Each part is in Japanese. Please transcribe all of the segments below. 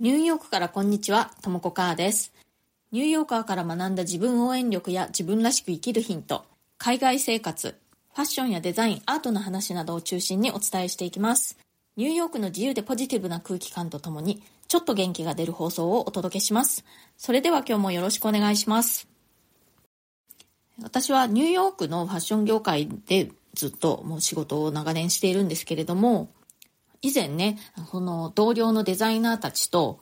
ニューヨークからこんにちは、ともこかーです。ニューヨーカーから学んだ自分応援力や自分らしく生きるヒント、海外生活、ファッションやデザイン、アートの話などを中心にお伝えしていきます。ニューヨークの自由でポジティブな空気感とともに、ちょっと元気が出る放送をお届けします。それでは今日もよろしくお願いします。私はニューヨークのファッション業界でずっともう仕事を長年しているんですけれども、以前ね、その同僚のデザイナーたちと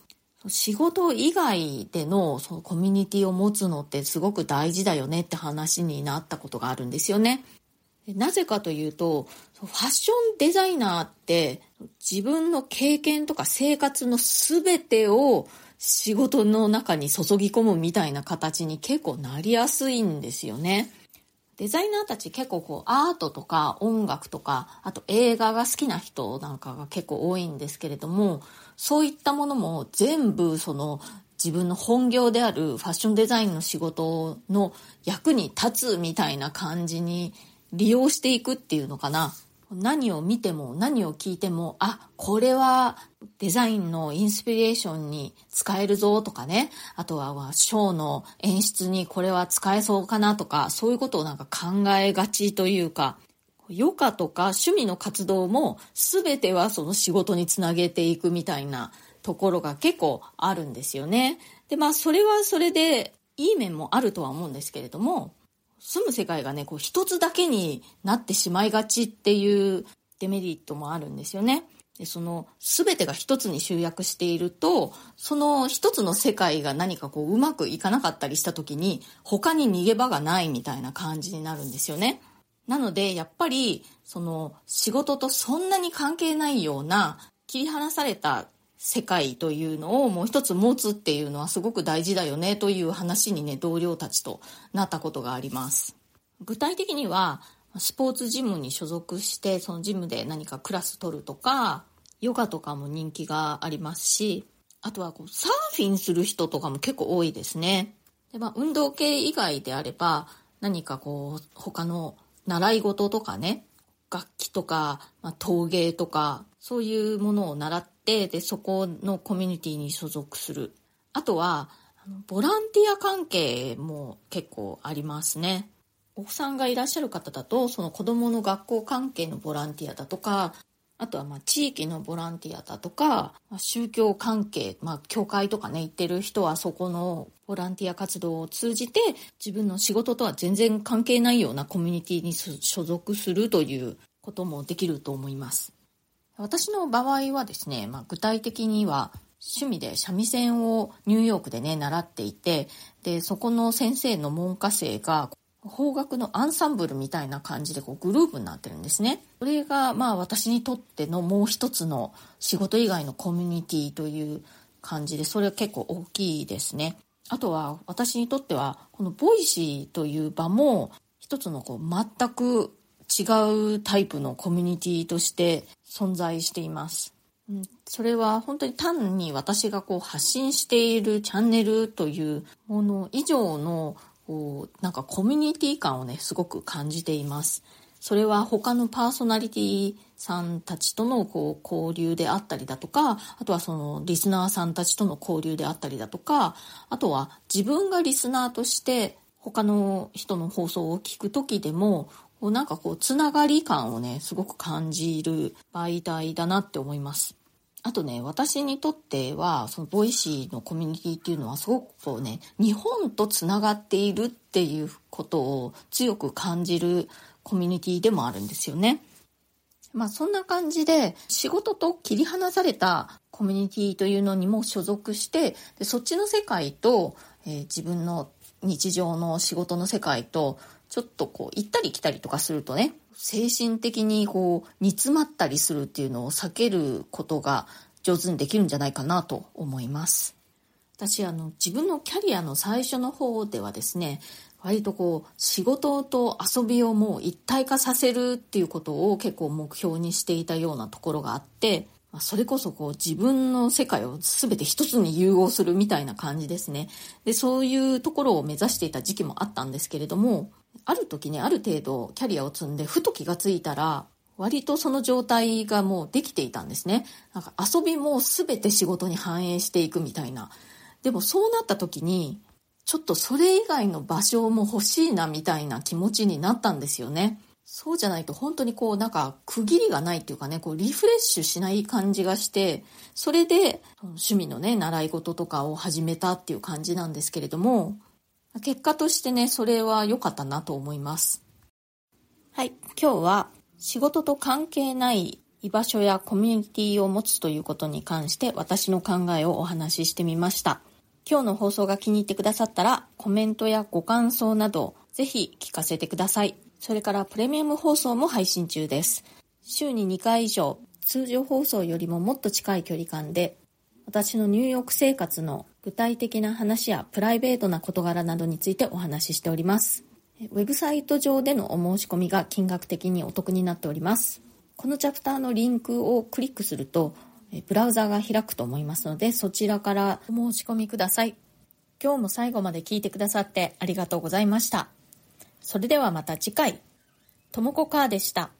仕事以外でのそのコミュニティを持つのってすごく大事だよねって話になったことがあるんですよね。なぜかというと、ファッションデザイナーって自分の経験とか生活の全てを仕事の中に注ぎ込むみたいな形に結構なりやすいんですよね。デザイナーたち結構こうアートとか音楽とかあと映画が好きな人なんかが結構多いんですけれどもそういったものも全部その自分の本業であるファッションデザインの仕事の役に立つみたいな感じに利用していくっていうのかな。何を見ても何を聞いても、あ、これはデザインのインスピレーションに使えるぞとかね、あとはショーの演出にこれは使えそうかなとか、そういうことをなんか考えがちというか、余暇とか趣味の活動も全てはその仕事につなげていくみたいなところが結構あるんですよね。で、まあそれはそれでいい面もあるとは思うんですけれども、住む世界がね、こう一つだけになってしまいがちっていうデメリットもあるんですよね。でその全てが一つに集約しているとその一つの世界が何かこううまくいかなかったりした時に他に逃げ場がないみたいな感じになるんですよね。なのでやっぱりその仕事とそんなに関係ないような切り離された世界というのをもう一つ持つっていうのはすごく大事だよねという話にね同僚たちとなったことがあります。具体的にはスポーツジムに所属してそのジムで何かクラス取るとかヨガとかも人気がありますしあとはこうサーフィンする人とかも結構多いですね。で、まあ、運動系以外であれば何かこう他の習い事とかね楽器とか、まあ、陶芸とかそういうものを習ってでそこのコミュニティに所属するあとはボランティア関係も結構ありますねお子さんがいらっしゃる方だとその子どもの学校関係のボランティアだとかあとはまあ地域のボランティアだとか、ま、宗教関係、まあ、教会とかね行ってる人はそこのボランティア活動を通じて自分の仕事とは全然関係ないようなコミュニティに所属するということもできると思います。私の場合はですね、まあ、具体的には趣味で三味線をニューヨークでね習っていてでそこの先生の門下生が邦楽のアンサンブルみたいな感じでこうグループになってるんですね。それがまあ私にとってのもう一つの仕事以外のコミュニティという感じでそれは結構大きいですね。あとは私にとってはこの Voicy という場も一つのこう全く違うタイプのコミュニティとして存在しています。それは本当に単に私がこう発信しているチャンネルというもの以上のこうなんかコミュニティ感をねすごく感じていますそれは他のパーソナリティさんたちとのこう交流であったりだとかあとはそのリスナーさんたちとの交流であったりだとかあとは自分がリスナーとして他の人の放送を聞く時でもなんかこうつながり感をねすごく感じる媒体だなって思いますあとね、私にとっては、その Voicy のコミュニティっていうのはすごくこうね、日本とつながっているっていうことを強く感じるコミュニティでもあるんですよね。まあそんな感じで仕事と切り離されたコミュニティというのにも所属してでそっちの世界と、えー、自分の日常の仕事の世界とちょっとこう行ったり来たりとかするとね精神的にこう煮詰まったりするっていうのを避けることが上手にできるんじゃないかなと思います。私あの自分のキャリアの最初の方ではですね割とこう仕事と遊びをもう一体化させるっていうことを結構目標にしていたようなところがあってそれこそこう自分の世界を全て一つに融合するみたいな感じですねでそういうところを目指していた時期もあったんですけれどもある時ねある程度キャリアを積んでふと気がついたら割とその状態がもうできていたんですね。なんか遊びも全て仕事に反映していくみたいな。でもそうなった時に、ちょっとそれ以外の場所も欲しいなみたいな気持ちになったんですよね。そうじゃないと本当にこうなんか区切りがないっていうかね、こうリフレッシュしない感じがして、それで趣味のね、習い事とかを始めたっていう感じなんですけれども、結果としてね、それは良かったなと思います。はい、今日は仕事と関係ない居場所やコミュニティを持つということに関して私の考えをお話ししてみました。今日の放送が気に入ってくださったらコメントやご感想などぜひ聞かせてください。それからプレミアム放送も配信中です。週に2回以上、通常放送よりももっと近い距離感で、私のニューヨーク生活の具体的な話やプライベートな事柄などについてお話ししております。ウェブサイト上でのお申し込みが金額的にお得になっております。このチャプターのリンクをクリックすると、ブラウザが開くと思いますので、そちらからお申し込みください。今日も最後まで聞いてくださってありがとうございました。それではまた次回。ともこかーでした。